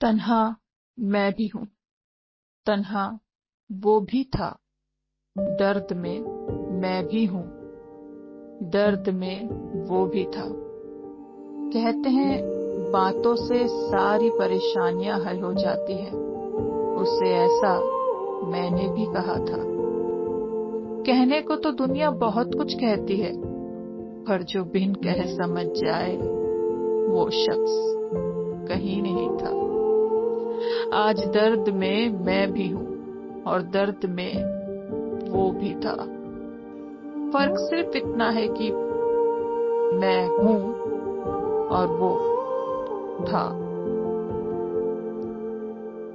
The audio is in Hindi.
तन्हा मैं भी हूँ। तन्हा वो भी था। दर्द में मैं भी हूँ। दर्द में वो भी था। कहते हैं, बातों से सारी परेशानियाँ हल हो जाती है। उसे ऐसा मैंने भी कहा था। कहने को तो दुनिया बहुत कुछ कहती है, पर जो बिन कह समझ जाए, वो शख्स कहीं नहीं था। आज दर्द में मैं भी हूँ और दर्द में वो भी था। फ़र्क सिर्फ़ इतना है कि मैं हूँ और वो था।